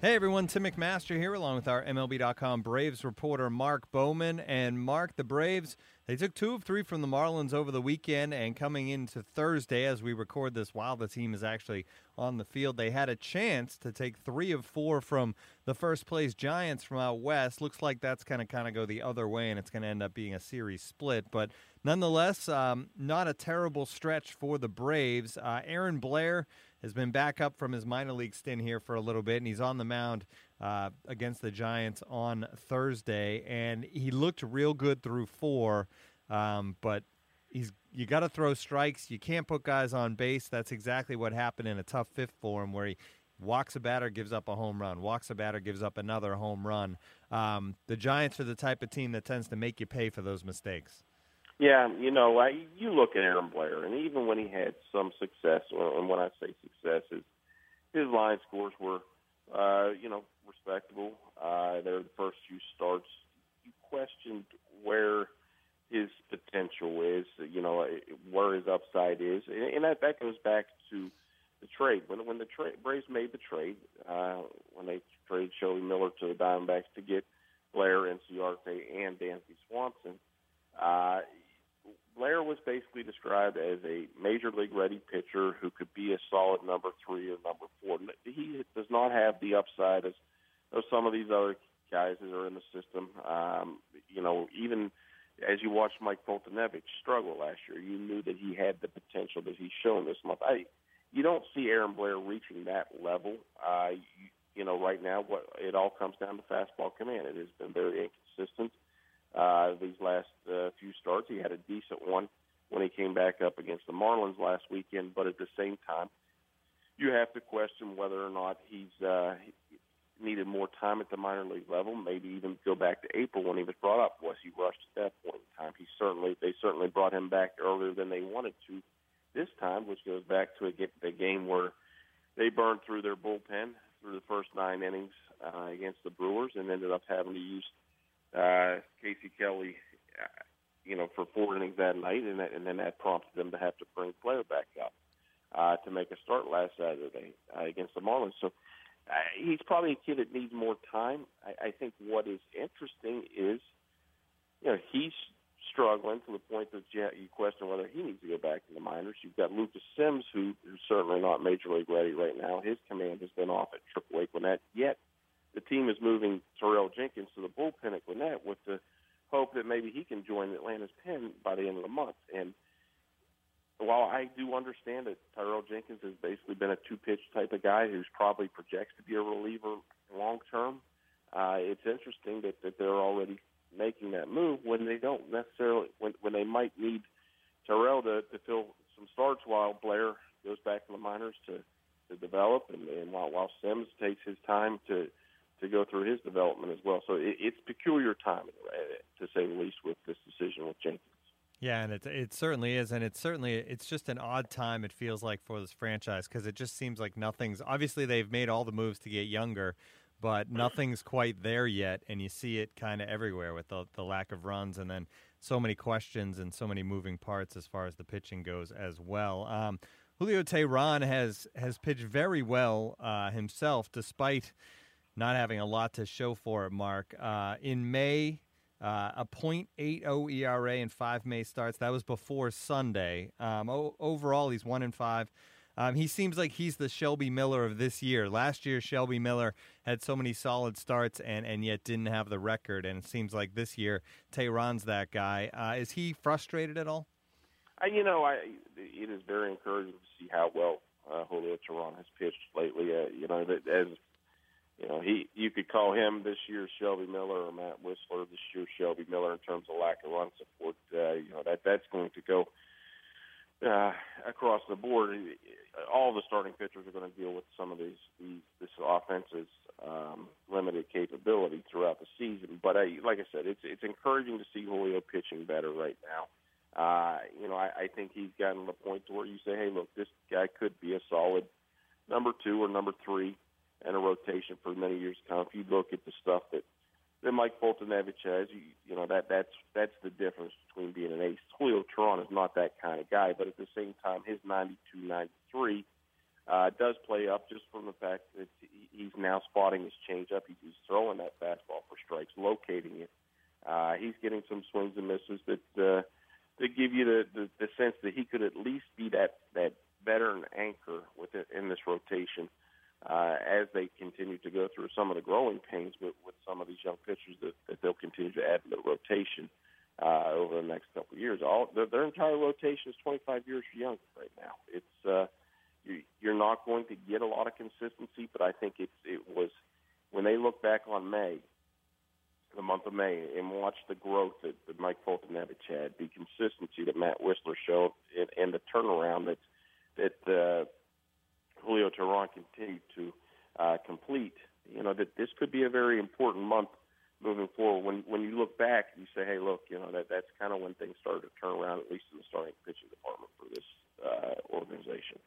Hey everyone, Tim McMaster here, along with our MLB.com Braves reporter Mark Bowman. And Mark, the Braves, they took two of three from the Marlins over the weekend, and coming into Thursday, as we record this while the team is actually on the field, they had a chance to take three of four from the first place Giants from out west. Looks like that's going to kind of go the other way, and it's going to end up being a series split. But nonetheless, um, not a terrible stretch for the Braves. Uh, Aaron Blair has been back up from his minor league stint here for a little bit, and he's on the mound uh, against the Giants on Thursday, and he looked real good through four, um, but he's you got to throw strikes. You can't put guys on base. That's exactly what happened in a tough fifth for him, where he walks a batter, gives up a home run, walks a batter, gives up another home run. Um, the Giants are the type of team that tends to make you pay for those mistakes. Yeah, you know, I, you look at Aaron Blair, and even when he had some success, and when I say success, his his line scores were, uh, you know, respectable. Uh, they're the first few starts. You questioned where his potential is, you know, where his upside is, and, and that that goes back to the trade. When when the trade Braves made the trade, uh, when they traded Shelby Miller to the Diamondbacks to get Blair, Inciarte, and Dansby basically as a major league ready pitcher who could be a solid number three or number four. He does not have the upside as, as some of these other guys that are in the system. Um, you know, even as you watched Mike Foltynewicz struggle last year, you knew that he had the potential that he's shown this month. I, you don't see Aaron Blair reaching that level. Uh, you, you know, right now, what it all comes down to fastball command. It has been very inconsistent uh, these last uh, few starts. He had a decent one when he came back up against the Marlins last weekend, but at the same time, you have to question whether or not he's uh, needed more time at the minor league level. Maybe even go back to April when he was brought up. Was he rushed at that point in time? He certainly they certainly brought him back earlier than they wanted to this time, which goes back to a, the game where they burned through their bullpen through the first nine innings uh, against the Brewers and ended up having to use uh, Casey Kelly, uh, you know, for four innings that night, and, that, and then that prompted them to have to bring Blair back up uh, to make a start last Saturday uh, against the Marlins. So uh, he's probably a kid that needs more time. I, I think what is interesting is, you know, he's struggling to the point that you, you question whether he needs to go back to the minors. You've got Lucas Sims, who is certainly not major league ready right now. His command has been off at AAA Gwinnett. Yet the team is moving Tyrell Jenkins to the bullpen at Gwinnett with the hope that maybe he can join Atlanta's pen by the end of the month. And while I do understand that Tyrell Jenkins has basically been a two-pitch type of guy who's probably projects to be a reliever long term, uh, it's interesting that, that they're already making that move when they don't necessarily when when they might need Tyrell to, to fill some starts while Blair goes back to the minors to to develop and, and while while Sims takes his time to to go through his development as well. So it, it's peculiar timing, to say the least, with this decision with Jenkins. Yeah, and it it certainly is, and it's certainly it's just an odd time. It feels like for this franchise because it just seems like nothing's. Obviously, they've made all the moves to get younger, but nothing's quite there yet, and you see it kind of everywhere with the the lack of runs, and then so many questions and so many moving parts as far as the pitching goes as well. Um, Julio Teheran has has pitched very well uh, himself, despite not having a lot to show for it, Mark. Uh, in May, uh, a .80 ERA in five May starts. That was before Sunday. Um, o- overall, he's one in five. Um, he seems like he's the Shelby Miller of this year. Last year, Shelby Miller had so many solid starts and, and yet didn't have the record. And it seems like this year, Teheran's that guy. Uh, is he frustrated at all? Uh, you know, I, it is very encouraging to see how well uh, Julio Teheran has pitched lately. Uh, you know, as you know, he you could call him this year's Shelby Miller or Matt Wisler this year's Shelby Miller in terms of lack of run support. Uh, you know that that's going to go uh, across the board, all the starting pitchers are going to deal with some of these, these this offense's um, limited capability throughout the season. But I, like I said, it's it's encouraging to see Julio pitching better right now. Uh, you know, I, I think he's gotten to the point to where you say, hey, look, this guy could be a solid number two or number three in a rotation for many years to come. If you look at the stuff that that Mike Foltynewicz has, you, you know that that's that's the difference between being an ace. Julio Teheran is not that kind of guy, but at the same time, his 92, 93 uh, does play up just from the fact that he's now spotting his changeup. He's throwing that fastball for strikes, locating it. Uh, he's getting some swings and misses that uh, that give you the, the the sense that he could at least be that that veteran anchor with it in this rotation uh, as they continue to go through some of the growing pains with, with some of these young pitchers that, that they'll continue to add to the rotation uh, over the next couple of years. All their, their entire rotation is 25 years young right now. It's uh, you, you're not going to get a lot of consistency, but I think it's it was when they look back on May, the month of May, and watch the growth that, that Mike Foltynewicz had, the consistency that Matt Wisler showed, and, and the turnaround that that uh, Julio Teheran continued to uh, complete. You know that this could be a very important month moving forward. When when you look back, you say, "Hey, look, you know that that's kind of when things started to turn around, at least in the starting pitching department for this uh, organization."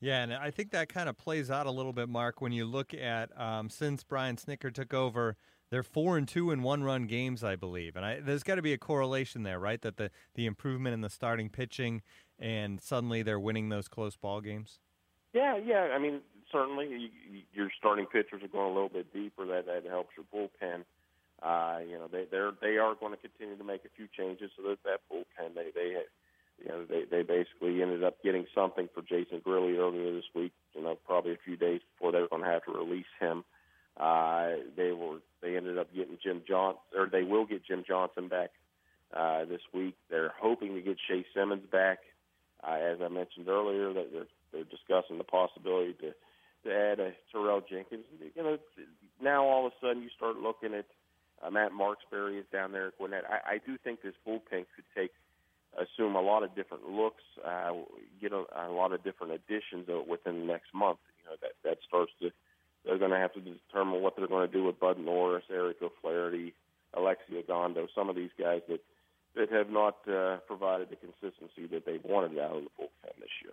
Yeah, and I think that kind of plays out a little bit, Mark, when you look at um, since Brian Snitker took over. They're four and two in one-run games, I believe, and I, there's got to be a correlation there, right? That the the improvement in the starting pitching, and suddenly they're winning those close ball games. Yeah, yeah. I mean, certainly you, your starting pitchers are going a little bit deeper. That that helps your bullpen. Uh, you know, they they're they are going to continue to make a few changes so that that bullpen they they you know they they basically ended up getting something for Jason Grilli earlier this week. You know, probably a few days before they were going to have to release him. Uh, they were they ended up getting Jim Johnson or they will get Jim Johnson back uh, this week. They're hoping to get Shae Simmons back. Uh, as I mentioned earlier, that they're they're discussing the possibility to to add a Tyrell Jenkins. You know, now all of a sudden you start looking at uh, Matt Marksberry is down there at Gwinnett. I, I do think this bullpen could take assume a lot of different looks, uh, get a, a lot of different additions within the next month. You know that that starts to they're going to have to determine what they're going to do with Bud Norris, Eric O'Flaherty, Alexi Ogando, some of these guys that that have not uh, provided the consistency that they've wanted out of the bullpen this year.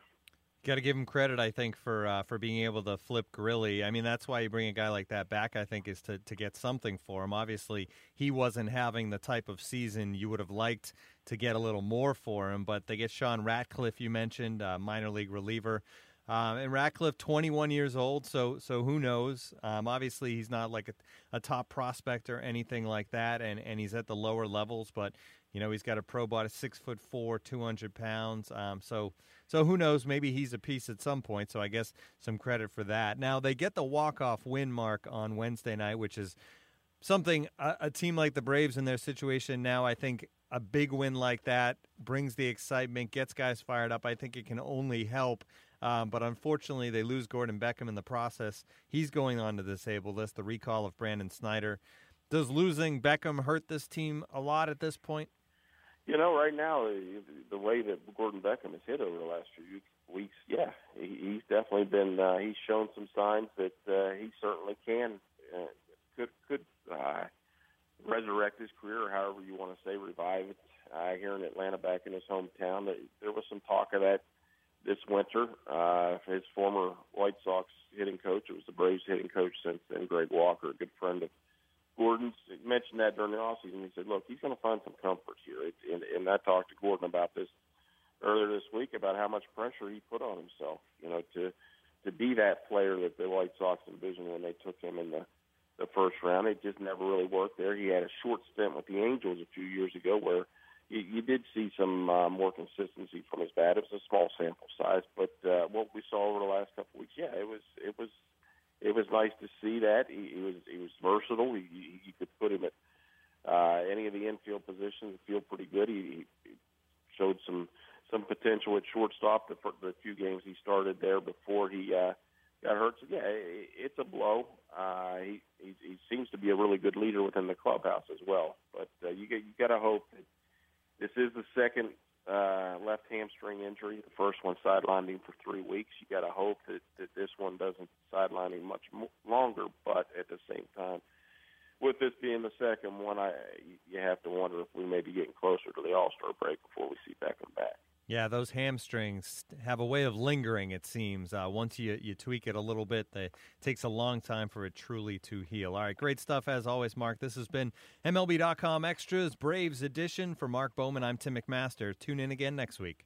Got to give him credit, I think, for uh, for being able to flip Grilli. I mean, that's why you bring a guy like that back. I think is to to get something for him. Obviously, he wasn't having the type of season you would have liked to get a little more for him. But they get Sean Ratcliffe, you mentioned, uh, minor league reliever. Um, and Ratcliffe, 21 years old, so so who knows? Um, obviously, he's not like a, a, top prospect or anything like that, and, and he's at the lower levels. But you know, he's got a pro body, six foot four, 200 pounds. Um, so so who knows? Maybe he's a piece at some point. So I guess some credit for that. Now they get the walk off win mark on Wednesday night, which is something a, a team like the Braves in their situation now. I think a big win like that brings the excitement, gets guys fired up. I think it can only help. Um, but unfortunately, they lose Gordon Beckham in the process. He's going on to the disabled list. The recall of Brandon Snyder. Does losing Beckham hurt this team a lot at this point? You know, right now, the way that Gordon Beckham has hit over the last few weeks, yeah, he's definitely been. Uh, he's shown some signs that uh, he certainly can uh, could could uh, resurrect his career, or however you want to say, revive it. Uh, here in Atlanta, back in his hometown, there was some talk of that this winter. Uh, his former White Sox hitting coach, it was the Braves hitting coach since then, Greg Walker, a good friend of Gordon's mentioned that during the offseason. He said, "Look, he's going to find some comfort here." It, and, and I talked to Gordon about this earlier this week about how much pressure he put on himself. You know, to to be that player that the White Sox envisioned when they took him in the the first round. It just never really worked there. He had a short stint with the Angels a few years ago where you, you did see some uh, more consistency from his bat. It was a small sample size, but uh, what we saw over the last couple weeks, yeah, it was it was it was nice to see that he, he was he was versatile. He, he, you could put him at uh, any of the infield positions. Feel pretty good. He, he showed some some potential at shortstop the, the few games he started there before he uh, got hurt. So yeah, it, it's a blow. Uh, he, he he seems to be a really good leader within the clubhouse as well. But uh, you get you got to hope that this is the second uh, left hamstring injury. The first one sidelined him for three weeks. You got to hope that, that this one doesn't sideline him much mo- longer. But at the same time, with this being the second one, I you have to wonder if we may be getting closer to the All Star break before we see Beckham back. Yeah, those hamstrings have a way of lingering. It seems uh, once you you tweak it a little bit, it takes a long time for it truly to heal. All right, great stuff as always, Mark. This has been MLB.com Extras Braves edition for Mark Bowman. I'm Tim McMaster. Tune in again next week.